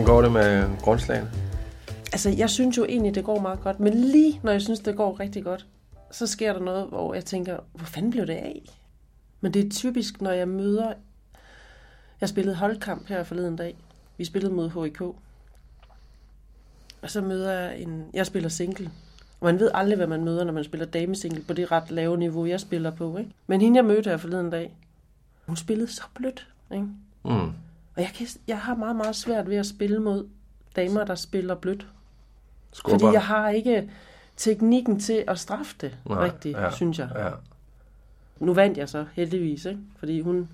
Hvordan går det med grundslagene? Altså, jeg synes jo egentlig, det går meget godt. Men lige når jeg synes, det går rigtig godt, så sker der noget, hvor jeg tænker, hvor fanden blev det af? Men det er typisk, når jeg møder... Jeg spillede holdkamp her forleden dag. Vi spillede mod HIK. Og så møder jeg en... Jeg spiller single. Og man ved aldrig, hvad man møder, når man spiller damesingle på det ret lave niveau, jeg spiller på. Ikke? Men hende, jeg mødte her forleden dag, hun spillede så blødt. Ikke? Mm. Og jeg, kan, jeg har meget, meget svært ved at spille mod damer, der spiller blødt. Skubber. Fordi jeg har ikke teknikken til at straffe det Nej, rigtigt, ja, synes jeg. Ja. Nu vandt jeg så heldigvis, ikke? fordi hun,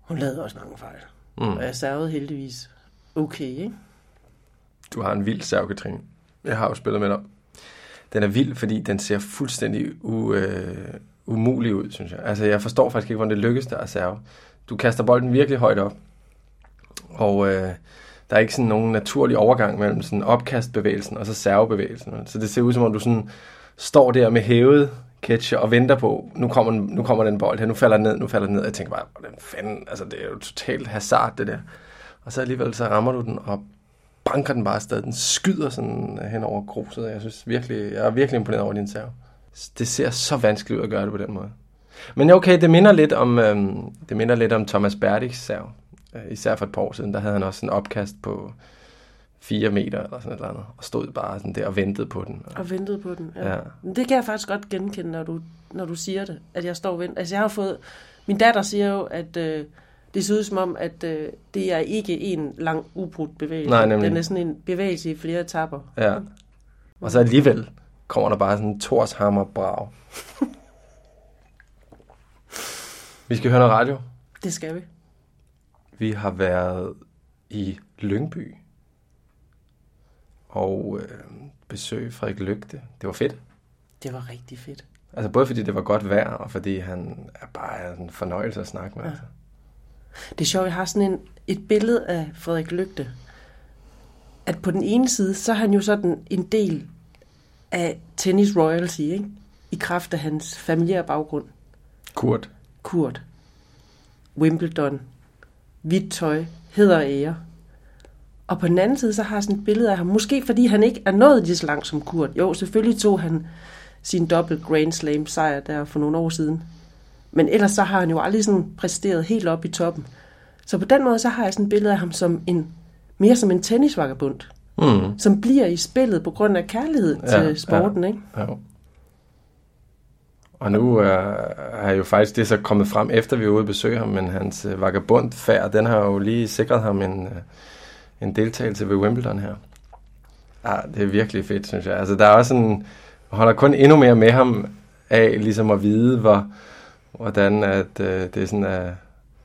hun lavede også mange fejl. Mm. Og jeg servede heldigvis okay, ikke? Du har en vild serv, Katrine. Jeg har jo spillet med dig. Den er vild, fordi den ser fuldstændig u, øh, umulig ud, synes jeg. Altså, jeg forstår faktisk ikke, hvordan det lykkes der at serve. Du kaster bolden virkelig højt op. Og øh, der er ikke sådan nogen naturlig overgang mellem sådan opkastbevægelsen og så servebevægelsen. Så det ser ud som om, du sådan står der med hævet catcher og venter på, nu kommer, nu kommer den bold her, nu falder den ned, nu falder den ned. Jeg tænker bare, hvordan fanden, altså det er jo totalt hazard det der. Og så alligevel så rammer du den og banker den bare afsted. Den skyder sådan hen over gruset. Jeg synes virkelig, jeg er virkelig imponeret over din serve. Det ser så vanskeligt ud at gøre det på den måde. Men okay, det minder lidt om, øhm, det minder lidt om Thomas Berdiks serve. Øh, især for et par år siden, der havde han også en opkast på 4 meter eller sådan et eller andet, og stod bare sådan der og ventede på den. Og ventede på den. Ja. Ja. Men det kan jeg faktisk godt genkende, når du, når du siger det, at jeg står og venter. Altså jeg har fået, min datter siger jo, at øh, det ser ud som om, at øh, det er ikke en lang ubrudt bevægelse. Nej, nemlig. Den er sådan en bevægelse i flere etapper. Ja. Og så alligevel kommer der bare sådan en torshammer brag. vi skal høre noget radio. Det skal vi. Vi har været i Lyngby og øh, besøg Frederik Lygte. Det var fedt. Det var rigtig fedt. Altså både fordi det var godt vejr, og fordi han er bare en fornøjelse at snakke med. Ja. Altså. Det er sjovt, jeg har sådan en, et billede af Frederik Lygte. At på den ene side, så er han jo sådan en del af tennis royalty, ikke? I kraft af hans familiære baggrund. Kurt. Kurt. Wimbledon. Hvidt tøj. Heder og ære. Og på den anden side, så har jeg sådan et billede af ham. Måske fordi han ikke er nået lige så langt som Kurt. Jo, selvfølgelig tog han sin dobbelt Grand Slam sejr der for nogle år siden. Men ellers så har han jo aldrig sådan præsteret helt op i toppen. Så på den måde, så har jeg sådan et billede af ham som en, mere som en tennisvagabund. Mm. Som bliver i spillet på grund af kærlighed Ja, til sporten, ikke? Ja. Og nu øh, er jo faktisk det så kommet frem, efter vi er ude og besøge ham, men hans øh, vagabundfærd, den har jo lige sikret ham en, øh, en deltagelse ved Wimbledon her. Ja, det er virkelig fedt, synes jeg. Altså, der er også en, holder kun endnu mere med ham af, ligesom at vide, hvor, hvordan at, øh, det er sådan øh,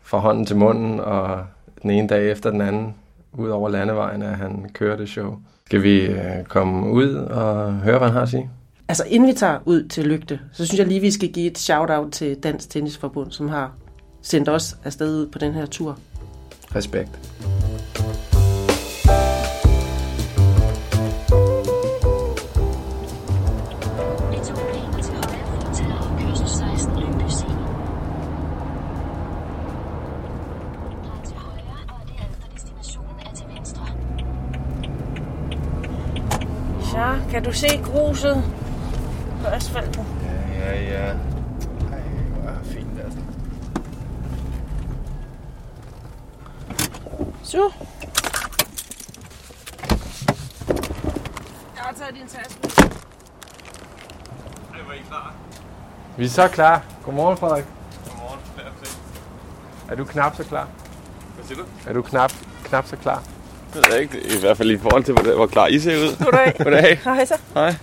fra hånden til munden, og den ene dag efter den anden, ud over landevejen, at han kører det show. Skal vi øh, komme ud og høre, hvad han har at sige? Altså inden vi tager ud til Lygte, så synes jeg lige, vi skal give et shout-out til Dansk Tennisforbund, som har sendt os afsted på den her tur. Respekt. Etablering til højre fortager kørsel 16 Lyngby Syd. Drej til højre, og derefter destinationen til venstre. Så kan du se gruset på asfalten. Ja, ja, ja. Ej, hvor er fint, altså. Så. Jeg har taget din taske. Vi er så klar. Godmorgen, Frederik. Godmorgen. Er du knap så klar? Hvad siger du? Er du knap, knap så klar? Det ved jeg ikke. I hvert fald i forhold til, hvor, hvor klar I ser ud. Goddag. Goddag. Hej så. Hej.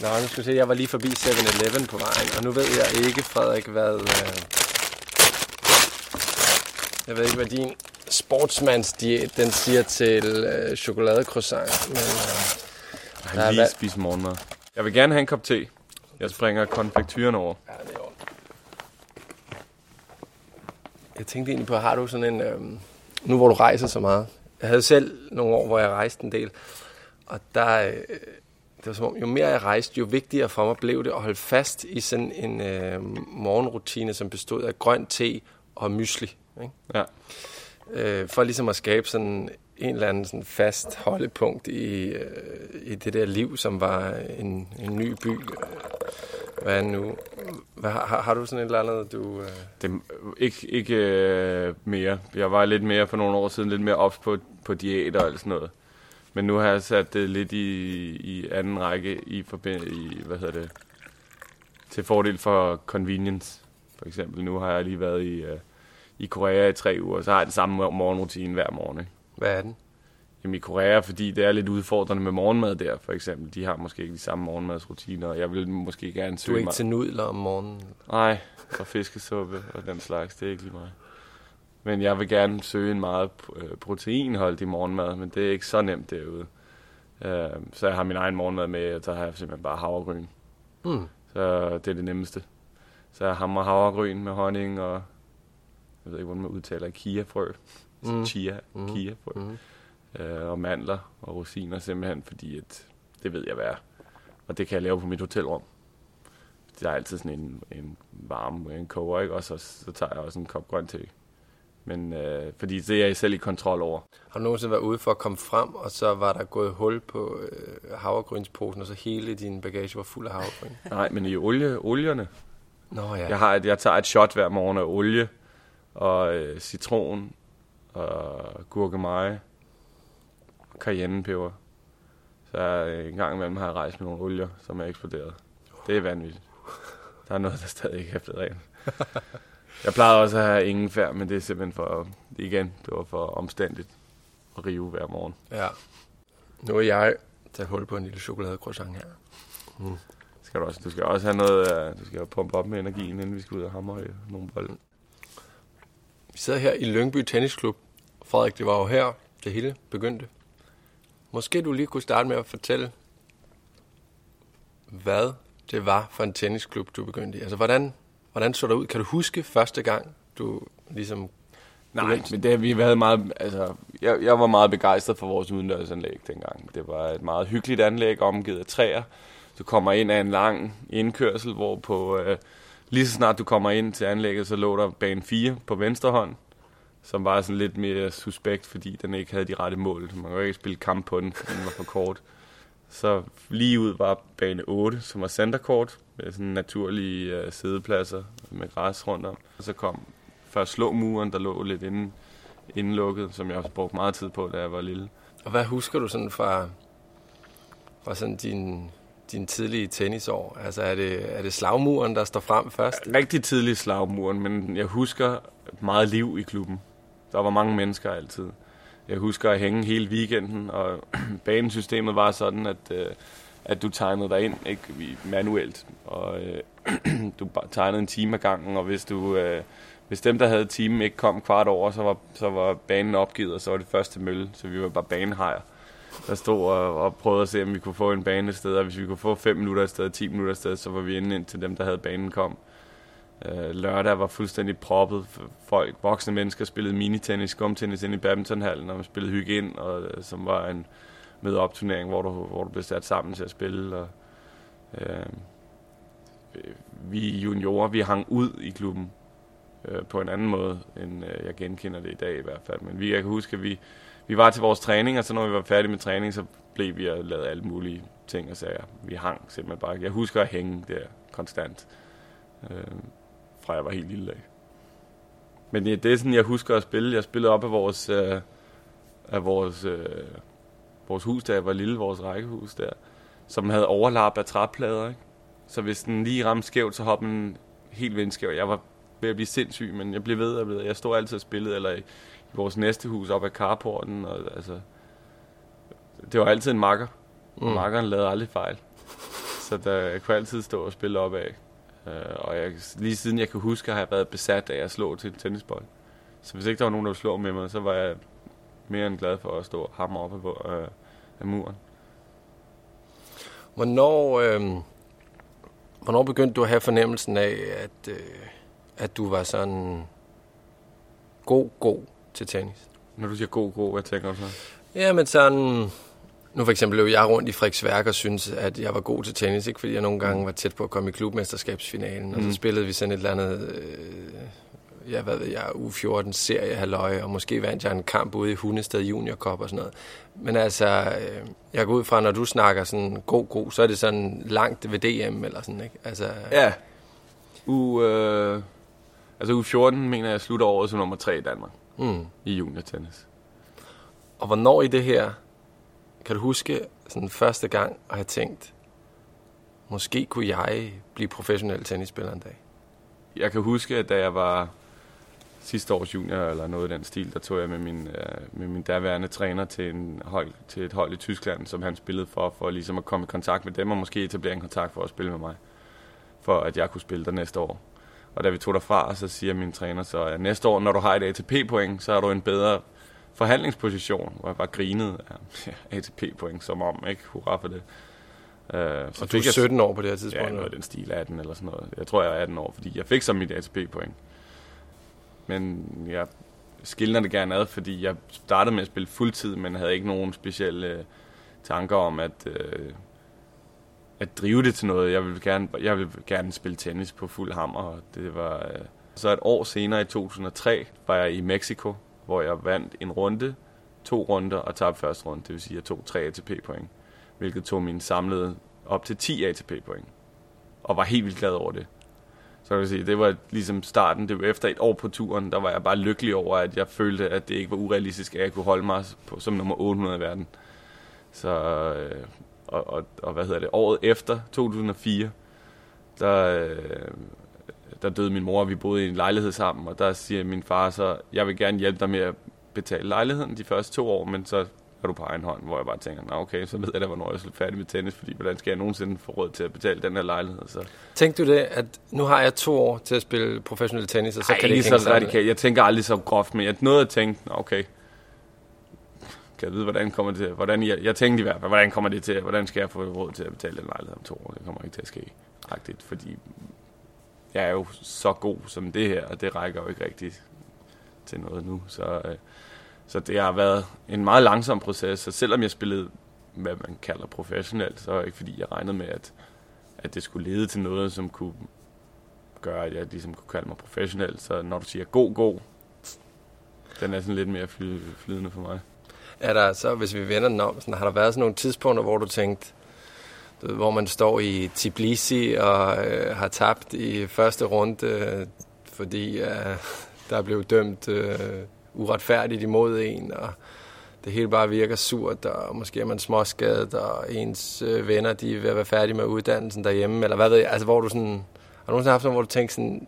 Nå, nu skal vi se. Jeg var lige forbi 7-Eleven på vejen, og nu ved jeg ikke, Frederik, hvad... Øh... Jeg ved ikke, hvad din sportsmandsdiæt, den siger til øh, chokoladecroissant, men... Øh... Har lige hvad- morgenmad. Jeg vil gerne have en kop te. Jeg springer konfektyren over. Ja, det er jo. Jeg tænkte egentlig på, har du sådan en... Øhm, nu hvor du rejser så meget. Jeg havde selv nogle år, hvor jeg rejste en del. Og der, øh, det var som om, jo mere jeg rejste, jo vigtigere for mig blev det at holde fast i sådan en øh, morgenrutine, som bestod af grøn te og mysli. Ikke? Ja. Øh, for ligesom at skabe sådan en eller anden sådan fast holdepunkt i, øh, i det der liv, som var en, en ny by. Hvad er nu? Hvad, har, har du sådan et eller andet, du... Øh... Det, ikke ikke øh, mere. Jeg var lidt mere for nogle år siden, lidt mere ops på, på diæter og sådan noget. Men nu har jeg sat det lidt i, i anden række i, forbind, i hvad hedder det, til fordel for convenience. For eksempel nu har jeg lige været i, øh, i Korea i tre uger, så har jeg den samme morgenrutine hver morgen. Ikke? Hvad er den? Jamen i Korea, fordi det er lidt udfordrende med morgenmad der, for eksempel. De har måske ikke de samme morgenmadsrutiner, og jeg vil måske gerne Du er søge ikke mig... til nudler om morgenen? Nej, og fiskesuppe og den slags, det er ikke lige mig. Men jeg vil gerne søge en meget øh, proteinholdig morgenmad, men det er ikke så nemt derude. Øh, så jeg har min egen morgenmad med, og så har jeg simpelthen bare havregryn. Mm. Så det er det nemmeste. Så jeg hammer havregryn med honning og, jeg ved ikke, hvordan man udtaler, kiafrø. Mm. Chia, Mm. kiafrø. Mm. Øh, og mandler og rosiner simpelthen, fordi at, det ved jeg hvad er. Og det kan jeg lave på mit hotelrum. Der er altid sådan en, en varm, en koger, ikke? Og så, så tager jeg også en kop grøn te. Men øh, fordi det er jeg selv i kontrol over. Har du nogensinde været ude for at komme frem, og så var der gået hul på øh, havregrynsposen, og så hele din bagage var fuld af havregryn? Nej, men i olie, olierne. Nå ja. Jeg, har et, jeg tager et shot hver morgen af olie, og øh, citron, og gurkemeje, cayennepeber. Så øh, en gang imellem har jeg rejst med nogle olier, som er eksploderet. Det er vanvittigt. Der er noget, der stadig ikke er blevet rent. Jeg plejede også at have ingefær, men det er simpelthen for, igen, det var for omstændigt at rive hver morgen. ja. Nu er jeg taget hul på en lille chokoladecroissant her. Skal du, også, du skal også have noget, øh, du skal jo pumpe op med energien, inden vi skal ud og hamre i nogle bolde. Vi sidder her i Lyngby Tennisklub. Frederik, det var jo her, det hele begyndte. Måske du lige kunne starte med at fortælle, hvad det var for en tennisklub, du begyndte i. Altså, hvordan, hvordan så der ud? Kan du huske første gang, du ligesom... Nej, men det, vi havde meget, altså, jeg, jeg var meget begejstret for vores udendørsanlæg dengang. Det var et meget hyggeligt anlæg, omgivet af træer. Du kommer ind af en lang indkørsel, hvor på, øh, lige så snart du kommer ind til anlægget, så lå der bane 4 på venstre hånd, som var sådan lidt mere suspekt, fordi den ikke havde de rette mål. Man kunne ikke spille kamp på den, fordi den var for kort. Så lige ud var bane 8, som var centercourt, med sådan naturlige øh, sædepladser med græs rundt om. Og så kom først slå muren, der lå lidt inden, indelukket, som jeg også brugte meget tid på, da jeg var lille. Og hvad husker du sådan fra, fra sådan din, din tidlige tennisår? Altså, er det, er det slagmuren, der står frem først? Rigtig tidlig slagmuren, men jeg husker meget liv i klubben. Der var mange mennesker altid. Jeg husker at hænge hele weekenden, og banesystemet var sådan, at, øh, at du tegnede dig ind ikke, manuelt, og øh, du tegnede en time ad gangen, og hvis du... Øh, hvis dem, der havde timen, ikke kom kvart over, så var, så var banen opgivet, og så var det første mølle, så vi var bare banehejer. Der stod og, og prøvede at se, om vi kunne få en bane et sted, og hvis vi kunne få 5 minutter et sted, 10 minutter et sted, så var vi inde indtil dem, der havde banen kom. Øh, lørdag var fuldstændig proppet. Folk, voksne mennesker spillede minitennis, skumtennis ind i badmintonhallen, og man spillede hygge ind, og, øh, som var en med op turnering, hvor du, hvor du blev sat sammen til at spille. Og, øh, vi juniorer, vi hang ud i klubben øh, på en anden måde, end øh, jeg genkender det i dag i hvert fald. Men vi, jeg kan huske, at vi, vi var til vores træning, og så når vi var færdige med træning, så blev vi og lavede alle mulige ting og sager. Vi hang simpelthen bare. Jeg husker at hænge der konstant, øh, fra jeg var helt lille af. Men det, er sådan, jeg husker at spille. Jeg spillede op af vores, øh, af vores, øh, vores hus, da jeg var lille, vores rækkehus der, som havde overlap af træplader, ikke? Så hvis den lige ramte skævt, så hoppede den helt vindskæv. Jeg var ved at blive sindssyg, men jeg blev ved og ved. Jeg stod altid og spillede, eller i, i vores næste hus op ad carporten, og altså... Det var altid en makker. Mm. Makkeren lavede aldrig fejl. Så der, jeg kunne altid stå og spille op af. Uh, og jeg, lige siden jeg kan huske, har jeg været besat af at slå til en tennisbold. Så hvis ikke der var nogen, der slå med mig, så var jeg mere end glad for at stå og hamre op af, uh, af muren. Hvornår, øh, hvornår begyndte du at have fornemmelsen af, at, øh, at du var sådan god, god til tennis? Når du siger god, god, hvad tænker du så? Ja, men sådan, Nu for eksempel løb jeg rundt i Frederiksværk og synes at jeg var god til tennis, ikke? fordi jeg nogle gange var tæt på at komme i klubmesterskabsfinalen, og så Mm. spillede vi sådan et eller andet, øh, ja, hvad ved jeg, U14 serie halløj, og måske vandt jeg en kamp ude i Hundested Junior Cup og sådan noget. Men altså, øh, jeg går ud fra, når du snakker sådan god, god, så er det sådan langt ved DM eller sådan, ikke? Altså, Ja. U, øh, altså u 14 mener jeg slutter året som nummer 3 i Danmark Mm. i juniortennis. Og hvornår i det her, kan du huske sådan første gang at have tænkt, måske kunne jeg blive professionel tennisspiller en dag? Jeg kan huske, at da jeg var sidste års junior eller noget i den stil, der tog jeg med min, øh, med min daværende træner til, en hold, til et hold i Tyskland, som han spillede for, for ligesom at komme i kontakt med dem, og måske etablere en kontakt for at spille med mig, for at jeg kunne spille der næste år. Og da vi tog derfra, så siger min træner så, at næste år, når du har et ATP-point, så har du en bedre forhandlingsposition, hvor jeg bare grinede ja, ATP-point som om, ikke? Hurra for det. Uh, Og du er 17 år på det her tidspunkt. Ja, noget af den stil 18 eller sådan noget. Jeg tror, jeg er 18 år, fordi jeg fik så mit ATP-point. Men jeg skiller det gerne ad, fordi jeg startede med at spille fuldtid, men havde ikke nogen specielle øh, tanker om at, øh, at drive det til noget. Jeg ville gerne, jeg ville gerne spille tennis på fuld hammer. Og det var, øh. Så et år senere, i 2003, var jeg i Mexico, hvor jeg vandt en runde, to runder og tabte første runde. Det vil sige, at jeg tog tre ATP-point, hvilket tog min samlede op til 10 ATP-point. Og var helt vildt glad over det. Så kan jeg sige, det var ligesom starten. Det var efter et år på turen, der var jeg bare lykkelig over, at jeg følte, at det ikke var urealistisk, at jeg kunne holde mig på, som nummer 800 i verden. Så, øh, og, og, og hvad hedder det, året efter, 2004, der, øh, der døde min mor, og vi boede i en lejlighed sammen, og der siger min far så, jeg vil gerne hjælpe dig med at betale lejligheden de første to år, men så er du på egen hånd, hvor jeg bare tænker, nå okay, så ved jeg da, hvornår jeg er færdig med tennis, fordi hvordan skal jeg nogensinde få råd til at betale den her lejlighed? Så Tænkte du det, at nu har jeg to år til at spille professionel tennis, og så Ej, kan det ikke så radikalt. Jeg tænker aldrig så groft, men jeg nåede at tænke, nå, okay, kan jeg vide, hvordan kommer det til, hvordan jeg, jeg tænkte i hvert fald, hvordan kommer det til, hvordan skal jeg få råd til at betale den lejlighed om to år? Det kommer ikke til at ske, rigtigt, fordi jeg er jo så god som det her, og det rækker jo ikke rigtigt til noget nu, så, øh, så det har været en meget langsom proces, så selvom jeg spillede, hvad man kalder professionelt, så er det ikke fordi, jeg regnede med, at, at det skulle lede til noget, som kunne gøre, at jeg ligesom kunne kalde mig professionel. Så når du siger god, god, den er sådan lidt mere fly, flydende for mig. Er der så, hvis vi vender den om, sådan, har der været sådan nogle tidspunkter, hvor du tænkte, hvor man står i Tbilisi og øh, har tabt i første runde, øh, fordi øh, der blev dømt øh, uretfærdigt imod en, og det hele bare virker surt, og måske er man småskadet, og ens øh, venner, de er ved at være færdige med uddannelsen derhjemme, eller hvad ved jeg, altså hvor du sådan, har du nogensinde haft noget, hvor du tænker sådan,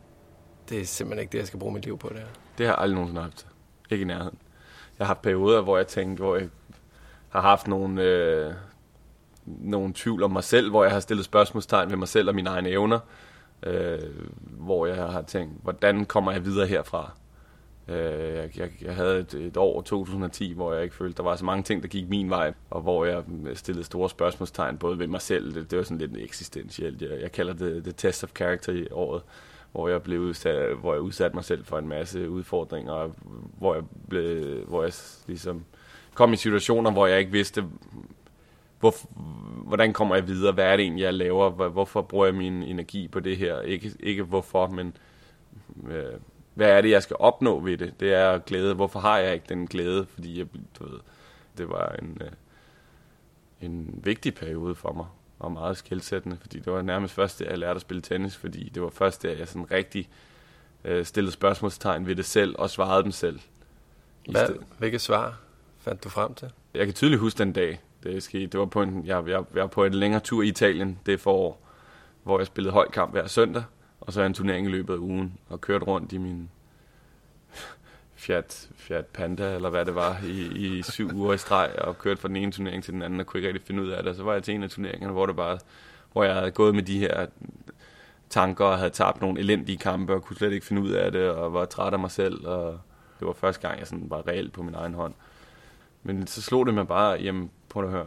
det er simpelthen ikke det, jeg skal bruge mit liv på det her? Det har jeg aldrig nogensinde haft. Ikke i nærheden. Jeg har haft perioder, hvor jeg tænkte, hvor jeg har haft nogle, øh, nogle tvivl om mig selv, hvor jeg har stillet spørgsmålstegn ved mig selv og mine egne evner, øh, hvor jeg har tænkt, hvordan kommer jeg videre herfra? Øh, jeg, jeg, jeg havde et, et år, 2010, hvor jeg ikke følte, der var så mange ting, der gik min vej, og hvor jeg øh, stillede store spørgsmålstegn, både ved mig selv, det, det var sådan lidt eksistentielt. Jeg, jeg kalder det the test of character i året, hvor jeg blev udsat, hvor jeg udsatte mig selv for en masse udfordringer, og hvor jeg, blev, hvor jeg ligesom kom i situationer, hvor jeg ikke vidste, hvor, hvordan kommer jeg videre, hvad er det egentlig, jeg laver, Hvor- hvorfor bruger jeg min energi på det her, ikke, ikke hvorfor, men øh, hvad er det, jeg skal opnå ved det, det er glæde, hvorfor har jeg ikke den glæde, fordi jeg, du ved, det var en, øh, en vigtig periode for mig, og meget skældsættende, fordi det var nærmest først, da jeg lærte at spille tennis, fordi det var først, da jeg sådan rigtig øh, stillede spørgsmålstegn ved det selv, og svarede dem selv. Hvad, hvilke svar fandt du frem til? jeg kan tydeligt huske den dag, det skete. Det var på en, jeg, jeg, jeg var på en længere tur i Italien det forår, hvor jeg spillede holdkamp hver søndag, og så en turnering i løbet af ugen, og kørte rundt i min Fiat, Fiat Panda, eller hvad det var, i, i syv uger i streg, og kørte fra den ene turnering til den anden, og kunne ikke rigtig finde ud af det. Og så var jeg til en af turneringerne, hvor det bare, hvor jeg havde gået med de her tanker, og havde tabt nogle elendige kampe, og kunne slet ikke finde ud af det, og var træt af mig selv, og det var første gang, jeg sådan var reelt på min egen hånd. Men så slog det mig bare, jamen, prøv at høre,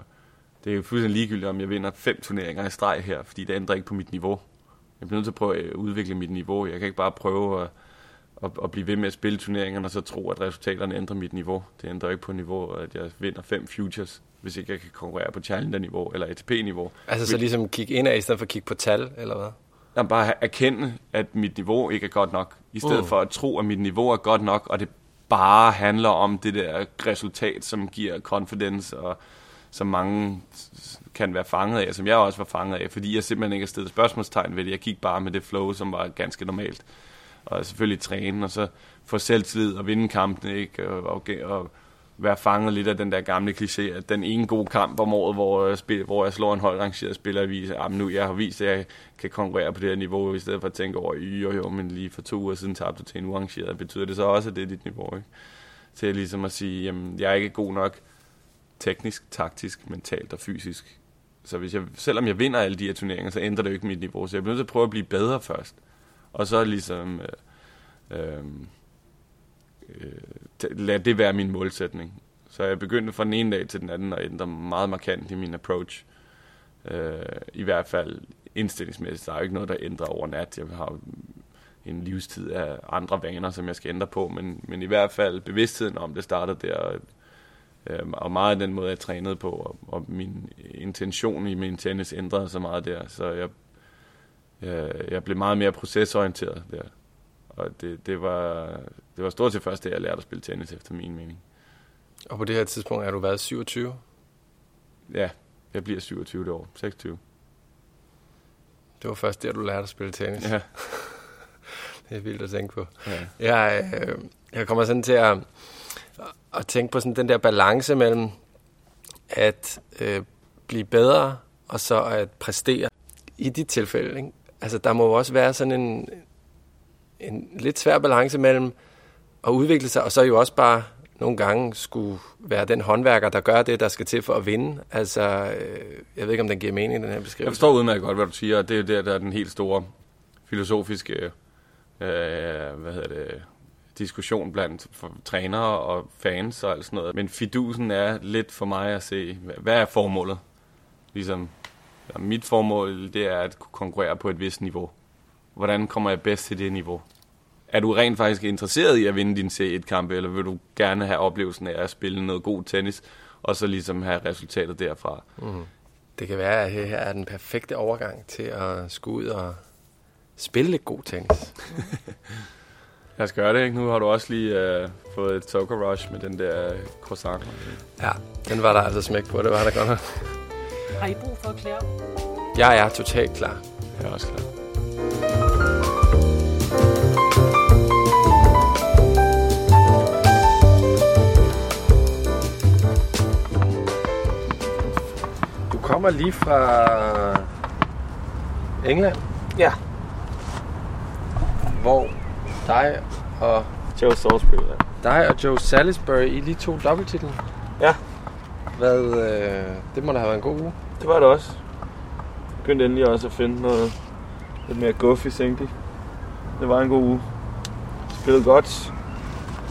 det er jo fuldstændig ligegyldigt, om jeg vinder fem turneringer i streg her, fordi det ændrer ikke på mit niveau. Jeg bliver nødt til at prøve at udvikle mit niveau. Jeg kan ikke bare prøve at, at, at blive ved med at spille turneringerne, og så tro, at resultaterne ændrer mit niveau. Det ændrer ikke på niveau, at jeg vinder fem futures hvis ikke jeg kan konkurrere på challenger-niveau eller ATP-niveau. Altså så ligesom kigge ind af, i stedet for at kigge på tal, eller hvad? Jeg bare erkende, at mit niveau ikke er godt nok, i stedet mm. for at tro, at mit niveau er godt nok, og det bare handler om det der resultat, som giver confidence, og som mange kan være fanget af, som jeg også var fanget af, fordi jeg simpelthen ikke har stillet spørgsmålstegn ved det. Jeg gik bare med det flow, som var ganske normalt. Og selvfølgelig træne, og så få selvtillid og vinde kampene, ikke? Og, og, og være fanget lidt af den der gamle kliché, at den ene gode kamp om året, hvor jeg, spil, hvor jeg slår en højrangeret spiller, og viser, at ah, nu jeg har vist, at jeg kan konkurrere på det her niveau, i stedet for at tænke over, jo jo, men lige for to uger siden tabte du til en uarrangeret, betyder det så også, at det er dit niveau, ikke? Til ligesom at sige, jamen, jeg er ikke god nok teknisk, taktisk, mentalt og fysisk. Så hvis jeg, selvom jeg vinder alle de her turneringer, så ændrer det jo ikke mit niveau. Så jeg bliver nødt til at prøve at blive bedre først. Og så ligesom øh, øh, øh, lad det være min målsætning. Så jeg begyndte fra den ene dag til den anden at ændre meget markant i min approach. Øh, I hvert fald indstillingsmæssigt. Der er jo ikke noget, der ændrer over nat. Jeg har en livstid af andre vaner, som jeg skal ændre på, men, men i hvert fald bevidstheden om det startede der, Øhm, og meget af den måde, jeg trænede på, og, og min intention i min tennis ændrede sig meget der, så jeg, jeg, jeg blev meget mere procesorienteret der. Og det, det, var, det var stort set først det, jeg lærte at spille tennis, efter min mening. Og på det her tidspunkt er du været 27. Ja, jeg bliver 27 det år, 26. Det var først der, du lærte at spille tennis. Ja, Det er vildt at tænke på. ja. Jeg, øh, jeg kommer sådan til at, at tænke på sådan den der balance mellem at øh, blive bedre og så at præstere. I dit tilfælde, ikke? Altså, der må jo også være sådan en, en lidt svær balance mellem at udvikle sig, og så jo også bare nogle gange skulle være den håndværker, der gør det, der skal til for at vinde. Altså, øh, jeg ved ikke, om den giver mening, den her beskrivelse. Jeg forstår udmærket godt, hvad du siger, og det er der, der er den helt store filosofiske øh, øh hvad hedder det, diskussion blandt trænere og fans og alt sådan noget. Men fidusen er lidt for mig at se, hvad- er formålet? Ligesom, mit formål, det er at kunne konkurrere på et vist niveau. Hvordan kommer jeg bedst til det niveau? Er du rent faktisk interesseret i at vinde din C1-kampe, eller vil du gerne have oplevelsen af at spille noget god tennis, og så ligesom have resultatet derfra? Det kan være, at her er den perfekte overgang til at skulle ud og spille lidt god tennis. Lad os gøre det, ikke? Nu har du også lige øh, fået et Toka Rush med den der øh, croissant. Ja, den var der altså smæk på, det var der godt nok. Har I brug for at klæde Jeg er totalt klar. Jeg er også klar. Du kommer lige fra England, Ja. hvor dig og, Joe Salisbury, ja. dig og Joe Salisbury, I lige tog dobbelttitlen. Ja. Hvad, øh, det må da have været en god uge. Det var det også. Jeg begyndte endelig også at finde noget lidt mere guffy, tænkte Det var en god uge. Vi spillede godt.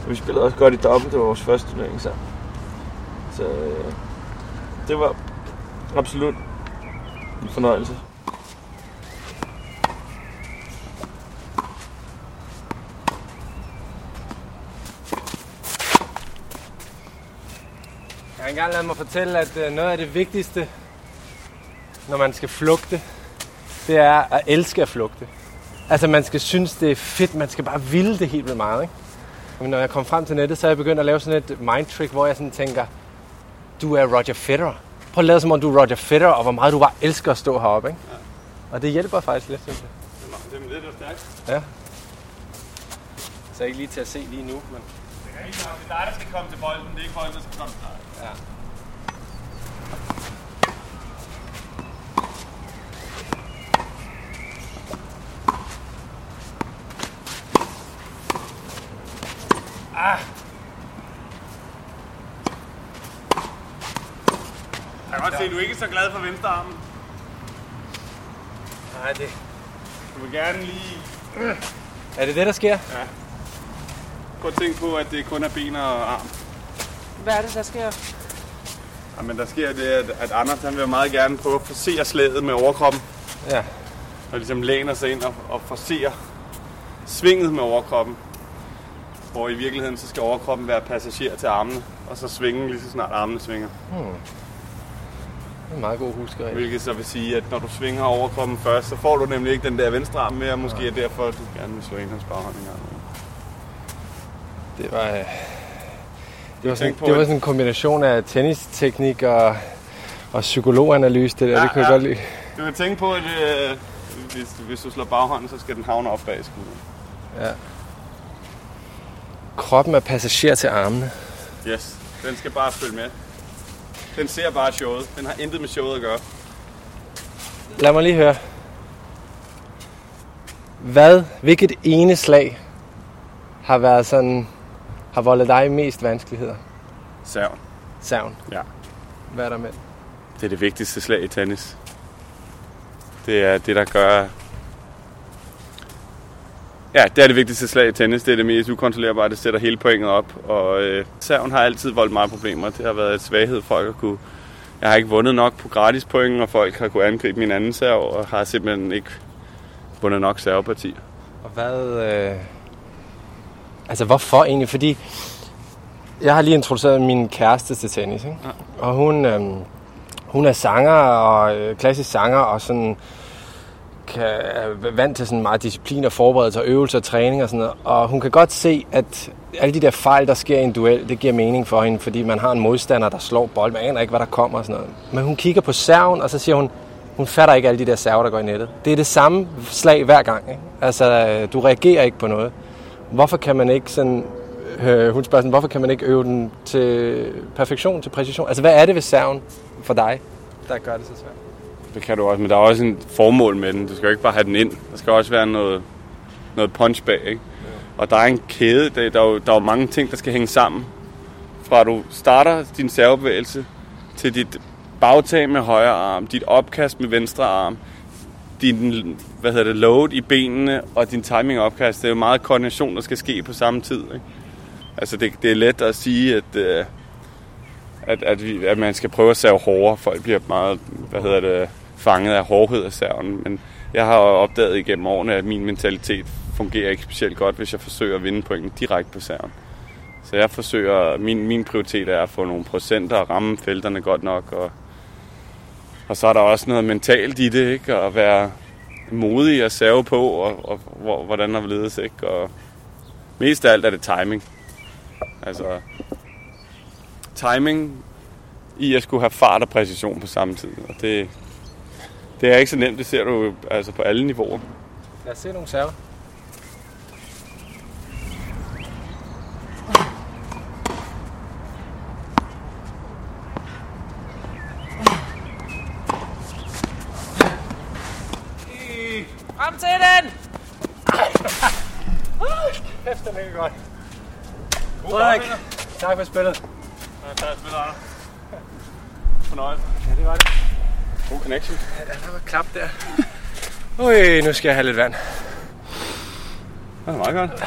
Og vi spillede også godt i dobbelt. Det var vores første turnering sammen. Så øh, det var absolut en fornøjelse. Jeg har engang lavet mig fortælle, at øh, noget af det vigtigste, når man skal flugte, det er at elske at flugte. Altså man skal synes, det er fedt, man skal bare ville det helt vildt meget. Ikke? Men når jeg kom frem til nettet, så er jeg begyndt at lave sådan et mind trick, hvor jeg sådan tænker, du er Roger Federer. Prøv at lade som om du er Roger Federer, og hvor meget du bare elsker at stå heroppe. Ikke? Og det hjælper faktisk lidt, synes jeg. Det er lidt stærkt. Ja. Så ikke lige til at se lige nu, men... Det er ikke det er dig, der skal komme til bolden. Det er ikke bolden, der skal komme til dig. Ja. Jeg kan godt se, at du er ikke så glad for venstre armen. Nej, det... Du vil gerne lige Er det det, der sker? prøve at tænke på, at det kun er ben og arm. Hvad er det, der sker? Jamen, der sker det, at, at Anders han vil meget gerne prøve at forsere slaget med overkroppen. Ja. Og ligesom læner sig ind og, og forsere svinget med overkroppen. Hvor i virkeligheden så skal overkroppen være passager til armene, og så svinge lige så snart armene svinger. Det er en meget god huskeregel. Hvilket så vil sige, at når du svinger overkroppen først, så får du nemlig ikke den der venstre arm mere. Måske er derfor, at du gerne vil ind hans baghånd en gang. Det var, øh, det var, sådan, det var sådan en kombination af tennisteknik og, og psykologanalyse. Det der, Ja, det kunne ja. jeg godt lide. Du kan tænke på, at øh, hvis, hvis du slår baghånden, så skal den havne op bag skuden. Ja. Kroppen er passager til armene. Yes, den skal bare følge med. Den ser bare showet. Den har intet med showet at gøre. Lad mig lige høre. Hvad, hvilket ene slag har været sådan, har voldet dig mest vanskeligheder? Serven. Savn. Ja. Hvad er der med? Det er det vigtigste slag i tennis. Det er det, der gør... Ja, det er det vigtigste slag i tennis. Det er det mest ukontrollerbare. Det sætter hele pointet op. Og øh, serven har altid voldt meget problemer. Det har været et svaghed, folk har kunne... Jeg har ikke vundet nok på gratis point, og folk har kunne angribe min anden serv, og har simpelthen ikke vundet nok servepartier. Og hvad... Øh... Altså, hvorfor egentlig? Fordi jeg har lige introduceret min kæreste til tennis, ikke? Ja. Og hun, øh... hun er sanger og øh, klassisk sanger, og sådan kan, er vant til sådan meget disciplin og forberedelse og øvelser og træning og sådan noget. Og hun kan godt se, at alle de der fejl, der sker i en duel, det giver mening for hende, fordi man har en modstander, der slår bold. Man aner ikke, hvad der kommer og sådan noget. Men hun kigger på serven, og så siger hun, hun fatter ikke alle de der server, der går i nettet. Det er det samme slag hver gang. Ikke? Altså, øh, du reagerer ikke på noget. Hvorfor kan man ikke sådan... Øh, hun spørger sådan, hvorfor kan man ikke øve den til perfektion, til præcision? Altså, hvad er det ved serven for dig, der gør det så svært? Det kan du også, men der er også en formål med den. Du skal jo ikke bare have den ind. Der skal også være noget, noget punch bag, ikke? Og der er en kæde, der, der, er jo, der er jo mange ting, der skal hænge sammen. Fra du starter din servebevægelse, til dit bagtag med højre arm, dit opkast med venstre arm, din hvad hedder det, load i benene og din timing opkast. Det er jo meget koordination, der skal ske på samme tid. Ikke? Altså det, det er let at sige, at, øh, at, at, vi, at man skal prøve at save hårdere. Folk bliver meget hvad hedder det, fanget af hårdhed af serven. Men jeg har opdaget igennem årene, at min mentalitet fungerer ikke specielt godt, hvis jeg forsøger at vinde pointen direkte på serven. Så jeg forsøger, min, min prioritet er at få nogle procenter og ramme felterne godt nok. Og, og så er der også noget mentalt i det, ikke? At være modig at serve på, og, og hvor, hvordan der ledes, ikke? Og mest af alt er det timing. Altså, timing i at skulle have fart og præcision på samme tid. Og det, det er ikke så nemt, det ser du altså på alle niveauer. Lad os se nogle server. Frem til den! Kæft, den er godt. Frederik, tak for spillet. Fornøjelse. Ja, det var det. God connection. Ja, der var klap der. Ui, nu skal jeg have lidt vand. Det er meget godt.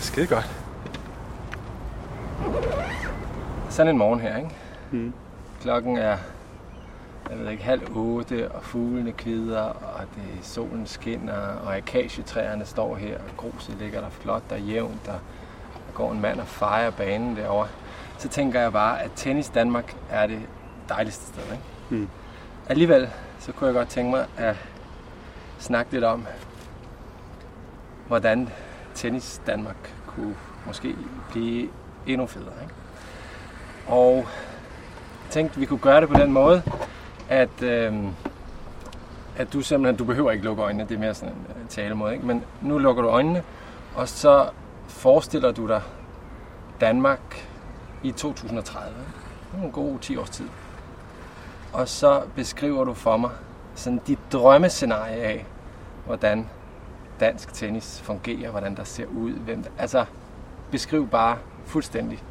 Skide godt. Sådan en morgen her, ikke? Mm. Klokken er, jeg ved ikke, halv otte, og fuglene kvider, og det solen skinner, og akacetræerne står her, og gruset ligger der flot og jævnt, og der går en mand og fejrer banen derovre. Så tænker jeg bare, at tennis Danmark er det dejligste sted, ikke? Mm. Alligevel, så kunne jeg godt tænke mig at snakke lidt om, hvordan tennis Danmark kunne måske blive endnu federe. Ikke? Og jeg tænkte, vi kunne gøre det på den måde, at, øhm, at du simpelthen, du behøver ikke lukke øjnene, det er mere sådan en øh, talemåde, ikke? men nu lukker du øjnene, og så forestiller du dig Danmark i 2030. Det er en god 10 års tid. Og så beskriver du for mig sådan dit drømmescenarie af, hvordan dansk tennis fungerer, hvordan der ser ud. Hvem der, altså, beskriv bare fuldstændig,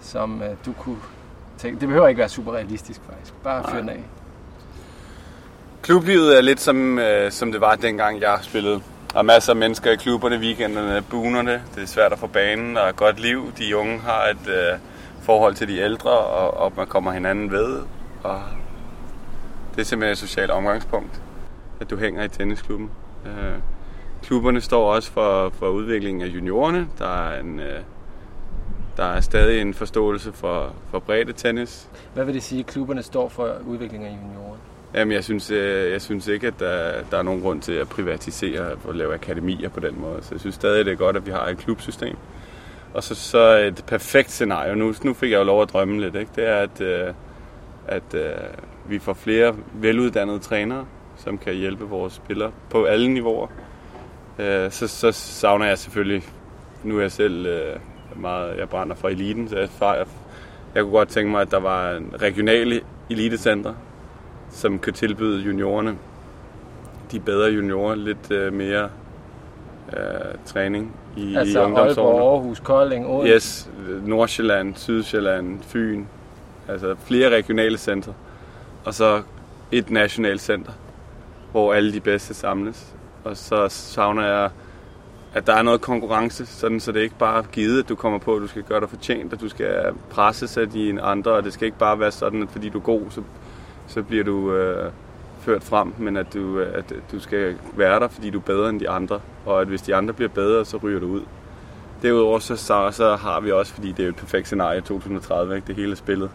som øh, du kunne tænke. Det behøver ikke være super realistisk faktisk. Bare fyr den af. Klublivet er lidt som, øh, som det var dengang, jeg spillede. Der er masser af mennesker i klubberne, weekenderne, bunerne. Det er svært at få banen, der er godt liv. De unge har et øh, forhold til de ældre, og, og man kommer hinanden ved. Og det er simpelthen et socialt omgangspunkt, at du hænger i tennisklubben. Øh, klubberne står også for, for udviklingen af juniorerne. Der er en, øh, der er stadig en forståelse for, for bredde tennis. Hvad vil det sige, at klubberne står for udvikling af juniorer? Jamen, jeg synes, øh, jeg synes ikke, at der, der er nogen grund til at privatisere og lave akademier på den måde. Så jeg synes stadig, det er godt, at vi har et klubsystem. Og så, så et perfekt scenarie, nu, nu fik jeg jo lov at drømme lidt, ikke? det er, at, øh, at øh, vi får flere veluddannede trænere, som kan hjælpe vores spillere på alle niveauer. Øh, så, så savner jeg selvfølgelig, nu er jeg selv øh, meget, jeg brænder for eliten, så jeg, jeg, jeg kunne godt tænke mig, at der var en regionale elitecenter, som kan tilbyde juniorerne, de bedre juniorer, lidt øh, mere øh, træning i, Altså i Aalborg, ungdomsårene. Aarhus, Kolding, Odense. Yes, Nordsjælland, Sydsjælland, Fyn. Altså flere regionale centre. Og så et nationalt center, hvor alle de bedste samles. Og så savner jeg, at der er noget konkurrence, sådan så det ikke bare er givet, at du kommer på, at du skal gøre dig fortjent, at du skal presses af dine andre, og det skal ikke bare være sådan, at fordi du er god, så, så bliver du øh, ført frem, men at du, at du skal være der, fordi du er bedre end de andre, og at hvis de andre bliver bedre, så ryger du ud. Derudover så, så, så har vi også, fordi det er jo et perfekt scenarie 2030, ikke? det hele er spillet,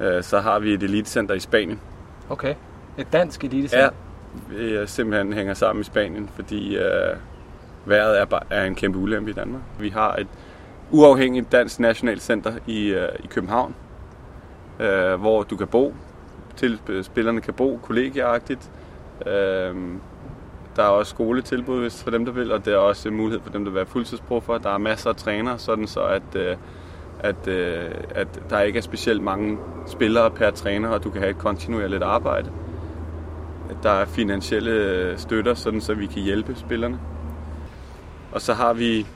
øh, så har vi et elitecenter i Spanien. Okay. Et dansk elitecenter? Ja, vi øh, simpelthen hænger sammen i Spanien, fordi øh, vejret er, bare, er en kæmpe ulempe i Danmark. Vi har et uafhængigt dansk nationalcenter i, øh, i København, øh, hvor du kan bo, til øh, spillerne kan bo kollegieagtigt. Øh, der er også skoletilbud hvis for dem, der vil, og der er også mulighed for dem, der vil være fuldtidsproffer. Der er masser af trænere, sådan så at, øh, at, øh, at der ikke er specielt mange spillere per træner, og du kan have et kontinuerligt arbejde. Der er finansielle støtter, sådan så vi kan hjælpe spillerne. Og så har vi,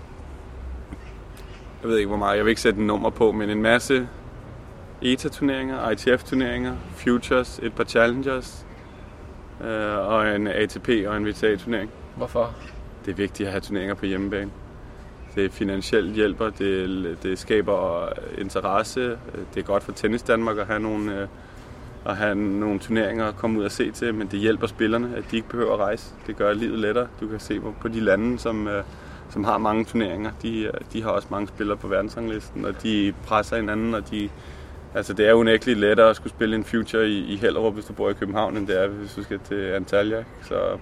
jeg ved ikke hvor meget, jeg vil ikke sætte en nummer på, men en masse ETA-turneringer, ITF-turneringer, Futures, et par Challengers, øh, og en ATP og en VTA-turnering. Hvorfor? Det er vigtigt at have turneringer på hjemmebane. Det er finansielt hjælper, det, det skaber interesse. Det er godt for Tennis Danmark at have nogle, øh, at have nogle turneringer at komme ud og se til, men det hjælper spillerne, at de ikke behøver at rejse. Det gør livet lettere. Du kan se på de lande, som, øh, som har mange turneringer. De, øh, de har også mange spillere på verdensranglisten, og de presser hinanden, og de, Altså, det er unægteligt lettere at skulle spille en future i, i Hellerup, hvis du bor i København, end det er, hvis du skal til Antalya. Så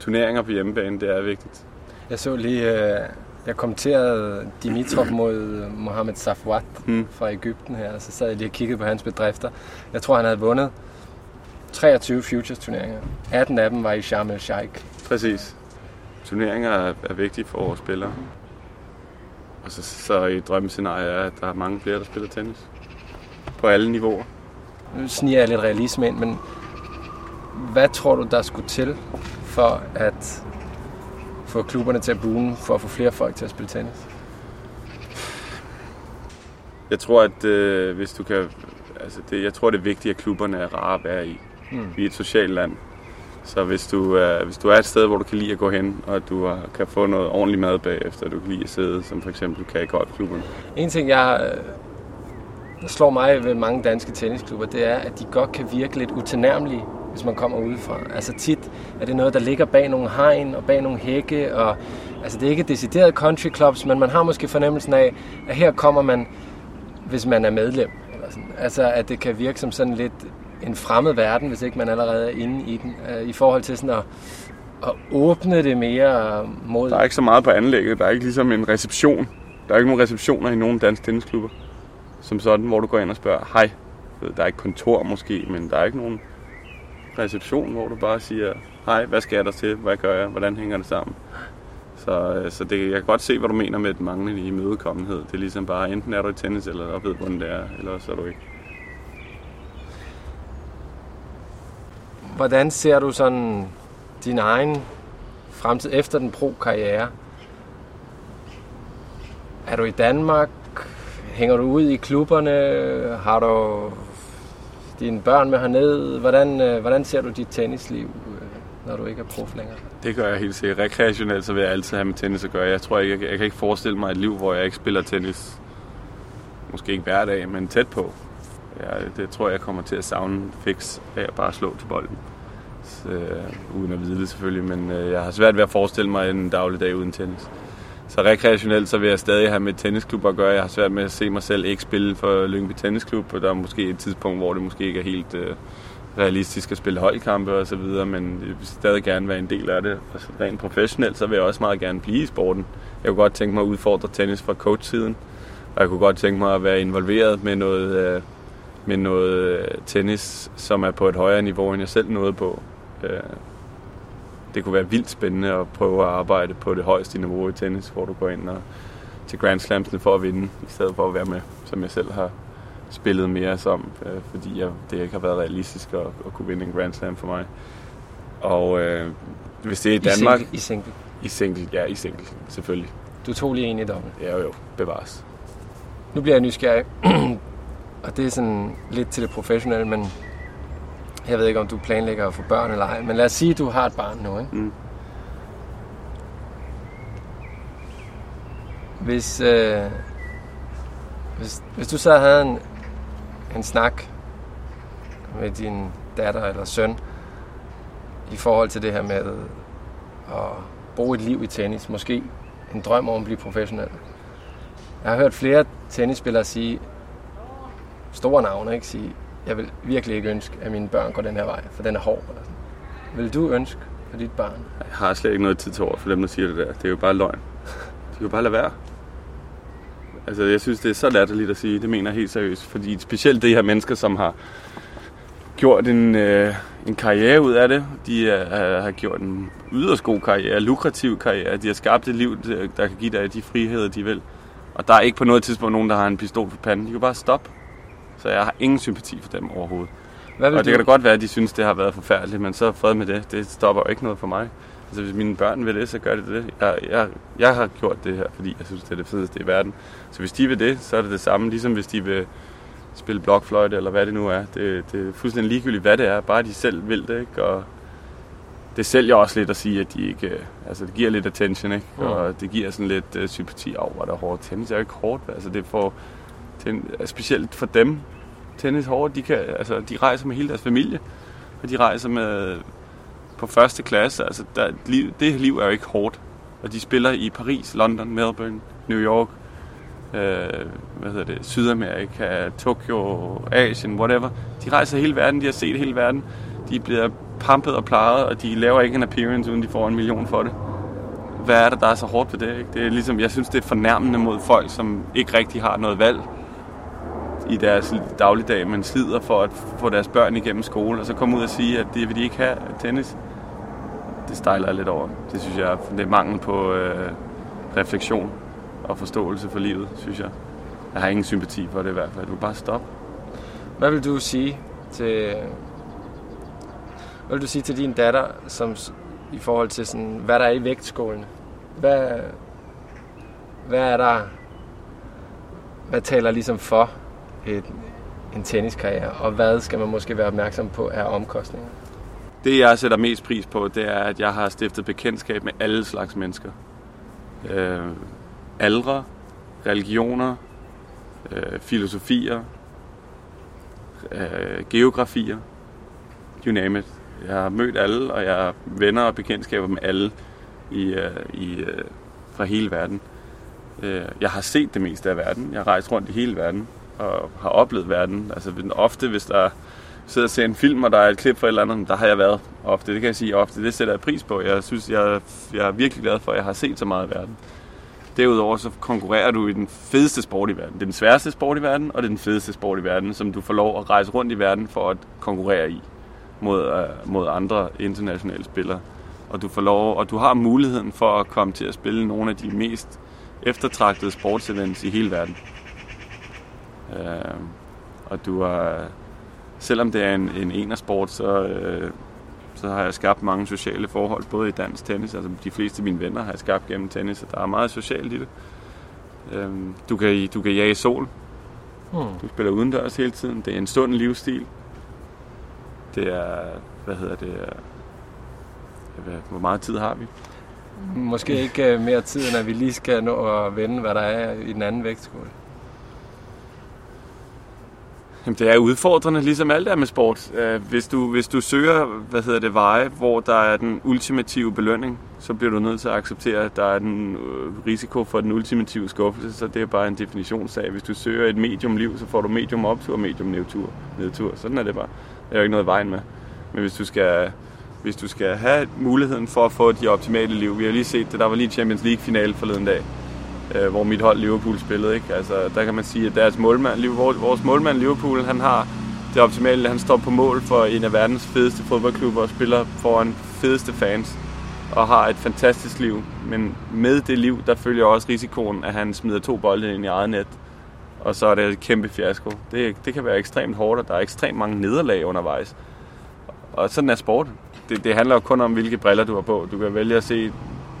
turneringer på hjemmebane, det er vigtigt. Jeg så lige, øh, jeg kommenterede Dimitrov mod Mohamed Safwat Hmm. fra Ægypten her, og så sad jeg lige og kiggede på hans bedrifter. Jeg tror, han havde vundet 23 Futures turneringer. 18 af dem var i Sharm el Sheikh. Præcis. Turneringer er, er vigtige for vores spillere. Og så, så i drømmescenarie er, at der er mange flere, der spiller tennis. På alle niveauer. Nu sniger jeg lidt realisme ind, men hvad tror du, der skulle til for at få klubberne til at boome, for at få flere folk til at spille tennis? Jeg tror, at øh, hvis du kan... Altså det, jeg tror, det er vigtigt, at klubberne er rare at være i. Mm. Vi er et socialt land. Så hvis du, øh, hvis du er et sted, hvor du kan lide at gå hen, og du har, kan få noget ordentligt mad bagefter, du kan lide at sidde, som for eksempel du kan i golfklubberne. En ting, jeg der slår mig ved mange danske tennisklubber, det er, at de godt kan virke lidt utilnærmelige, hvis man kommer udefra. Altså tit er det noget, der ligger bag nogle hegn og bag nogle hække, og altså det er ikke decideret country clubs, men man har måske fornemmelsen af, at her kommer man, hvis man er medlem. Eller sådan. Altså at det kan virke som sådan lidt en fremmed verden, hvis ikke man allerede er inde i den, øh, i forhold til sådan at, at åbne det mere mod... Der er ikke så meget på anlægget. Der er ikke ligesom en reception. Der er ikke nogen receptioner i nogen danske tennisklubber. Som sådan, hvor du går ind og spørger, hej. Der er ikke kontor måske, men der er ikke nogen reception, hvor du bare siger, hej, hvad skal jeg der til? Hvad gør jeg? Hvordan hænger det sammen? Så, øh, så det, jeg kan godt se, hvad du mener med den manglende imødekommenhed. Det er ligesom bare, enten er du i tennis, eller der ved, hvordan det er, eller så er du ikke. Hvordan ser du sådan din egen fremtid efter den pro-karriere? Er du i Danmark? Hænger du ud i klubberne? Har du dine børn med hernede? Hvordan, øh, hvordan ser du dit tennisliv, øh, når du ikke er prof længere? Det gør jeg helt sikkert. Rekreationelt, så vil jeg altid have med tennis at gøre. Jeg tror ikke, jeg, jeg kan ikke forestille mig et liv, hvor jeg ikke spiller tennis. Måske ikke hver dag, men tæt på. Ja, det tror jeg, jeg kommer til at savne fix af at bare slå til bolden. Så, øh, uden at vide det selvfølgelig, men øh, jeg har svært ved at forestille mig en daglig dag uden tennis. Så rekreationelt, så vil jeg stadig have med tennisklub at gøre. Jeg har svært med at se mig selv ikke spille for Lyngby Tennisklub, og der er måske et tidspunkt, hvor det måske ikke er helt øh, realistisk at spille holdkampe og så videre, men jeg vil stadig gerne være en del af det. Altså, rent professionelt, så vil jeg også meget gerne blive i sporten. Jeg kunne godt tænke mig at udfordre tennis fra coach-siden, og jeg kunne godt tænke mig at være involveret med noget, øh, med noget øh, tennis, som er på et højere niveau, end jeg selv nåede på. Øh, det kunne være vildt spændende at prøve at arbejde på det højeste niveau i tennis, hvor du går ind og til Grand Slamsene for at vinde, i stedet for at være med, som jeg selv har spillet mere som, øh, fordi jeg, det ikke har været realistisk at, at kunne vinde en Grand Slam for mig. Og øh, hvis det er i Danmark... I single. I single, ja, i single, selvfølgelig. Du tog lige en i dobbelt. Ja, jo, jo, bevares. Nu bliver jeg nysgerrig. og det er sådan lidt til det professionelle, men jeg ved ikke, om du planlægger at få børn eller ej. Men lad os sige, at du har et barn nu, ikke? Mm. Hvis, øh, hvis, hvis du så havde en, en snak med din datter eller søn i forhold til det her med at bruge et liv i tennis, måske en drøm om at blive professionel. Jeg har hørt flere tennisspillere sige, store navne, ikke? Sige, jeg vil virkelig ikke ønske, at mine børn går den her vej, for den er hård. Eller sådan. Vil du ønske for dit barn? Jeg har slet ikke noget tid til over for dem, der siger det der. Det er jo bare løgn. De kan jo bare lade være. Altså, jeg synes, det er så latterligt at sige. Det mener jeg helt seriøst. Fordi specielt de her mennesker, som har gjort en, øh, en karriere ud af det. De er, har gjort en yderst god karriere, lukrativ karriere. De har skabt et liv, der kan give dig de friheder, de vil. Og der er ikke på noget tidspunkt nogen, der har en pistol for panden. De kan bare stoppe. Så jeg har ingen sympati for dem overhovedet. Hvad vil Og det du? kan da godt være, at de synes, det har været forfærdeligt, men så fred med det. Det stopper jo ikke noget for mig. Altså, hvis mine børn vil det, så gør det det. Jeg, jeg, jeg har gjort det her, fordi jeg synes, det er det fedeste i verden. Så hvis de vil det, så er det det samme, ligesom hvis de vil spille blokfløjte, eller hvad det nu er. Det, det er fuldstændig ligegyldigt, hvad det er, bare de selv vil det, ikke? Og det sælger også lidt at sige, at de ikke... øh, Altså, det giver lidt attention, ikke? Mm. Og det giver sådan lidt uh, sympati over, at der er hårdt. Tennis er jo ikke hårdt, altså det får... Ten, altså, specielt for dem, tennis hårdt, de, kan, altså, de rejser med hele deres familie, og de rejser med på første klasse. Altså, der, liv, det liv er jo ikke hårdt. Og de spiller i Paris, London, Melbourne, New York, øh, hvad hedder det, Sydamerika, Tokyo, Asien, whatever. De rejser hele verden, de har set hele verden. De bliver pumpet og plejet, og de laver ikke en appearance, uden de får en million for det. Hvad er det, der er så hårdt ved det? Ikke? Det er ligesom, jeg synes, det er fornærmende mod folk, som ikke rigtig har noget valg i deres dagligdag, men slider for at få deres børn igennem skole, og så komme ud og sige, at det vil de ikke have tennis. Det stejler jeg lidt over. Det synes jeg, det er mangel på øh, refleksion og forståelse for livet, synes jeg. Jeg har ingen sympati for det i hvert fald. Du kan bare stoppe. Hvad vil du sige til... Hvad vil du sige til din datter, som i forhold til sådan, hvad der er i vægtskålen? Hvad, hvad er der... Hvad taler ligesom for et, en tenniskarriere, og hvad skal man måske være opmærksom på af omkostninger? Det, jeg sætter mest pris på, det er, at jeg har stiftet bekendtskab med alle slags mennesker. Øh, aldre, religioner, øh, filosofier, øh, geografier, you name it. Jeg har mødt alle, og jeg er venner og bekendtskaber med alle i, øh, i, øh, fra hele verden. Øh, jeg har set det meste af verden. Jeg har rejst rundt i hele verden og har oplevet verden. Altså ofte, hvis der sidder og ser en film, og der er et klip fra et eller andet, der har jeg været ofte. Det kan jeg sige ofte. Det sætter jeg pris på. Jeg synes, jeg, jeg er virkelig glad for, at jeg har set så meget af verden. Derudover så konkurrerer du i den fedeste sport i verden. Det er den sværeste sport i verden, og det er den fedeste sport i verden, som du får lov at rejse rundt i verden for at konkurrere i mod, uh, mod andre internationale spillere. Og du får lov, og du har muligheden for at komme til at spille nogle af de mest eftertragtede sportsevents i hele verden. Uh, og du har, selvom det er en, en enersport, så, øh, så har jeg skabt mange sociale forhold, både i dansk tennis, altså de fleste af mine venner har jeg skabt gennem tennis, og der er meget socialt i det. Øhm, du, kan, du kan jage sol, Hmm. du spiller udendørs hele tiden, det er en sund livsstil. Det er, hvad hedder det, øh, hvad, hvor meget tid har vi? Måske ikke øh, mere tid, end at vi lige skal nå at vende, hvad der er i den anden vægtskål. Jamen, det er udfordrende, ligesom alt er med sport. Øh, hvis du, hvis du søger, hvad hedder det, veje, hvor der er den ultimative belønning, så bliver du nødt til at acceptere, at der er den øh, risiko for den ultimative skuffelse, så det er bare en definitionssag. Hvis du søger et medium liv, så får du medium optur og medium nedtur. nedtur. Sådan er det bare. Der er jo ikke noget i vejen med. Men hvis du skal, hvis du skal have muligheden for at få de optimale liv, vi har lige set det, der var lige Champions League finale forleden dag, øh, hvor mit hold Liverpool spillede. Ikke? Altså, der kan man sige, at deres målmand, vores- vores målmand Liverpool, han har det optimale. Han står på mål for en af verdens fedeste fodboldklubber og spiller foran fedeste fans og har et fantastisk liv. Men med det liv, der følger også risikoen, at han smider to bolde ind i eget net. Og så er det et kæmpe fiasko. Det, det kan være ekstremt hårdt, og der er ekstremt mange nederlag undervejs. Og sådan er sport. Det, det handler jo kun om, hvilke briller du har på. Du kan vælge at se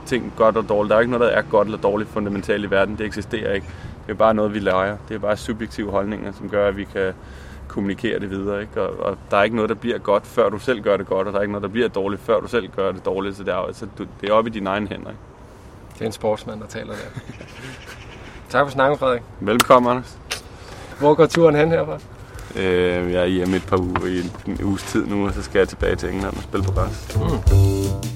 ting godt og dårligt. Der er ikke noget, der er godt eller dårligt fundamentalt i verden. Det eksisterer ikke. Det er bare noget, vi leger. Det er bare subjektive holdninger, som gør, at vi kan kommunikere det videre. Ikke? Og, og der er ikke noget, der bliver godt, før du selv gør det godt, og der er ikke noget, der bliver dårligt, før du selv gør det dårligt. Så det er, så du, det er oppe i dine egne hænder. Ikke? Det er en sportsmand, der taler der. tak for snakken, Frederik. Velkommen, Anders. Hvor går turen hen herfra? Øh, jeg er hjemme et par uger i en, en uges tid nu, og så skal jeg tilbage til England og spille på græs. Mm.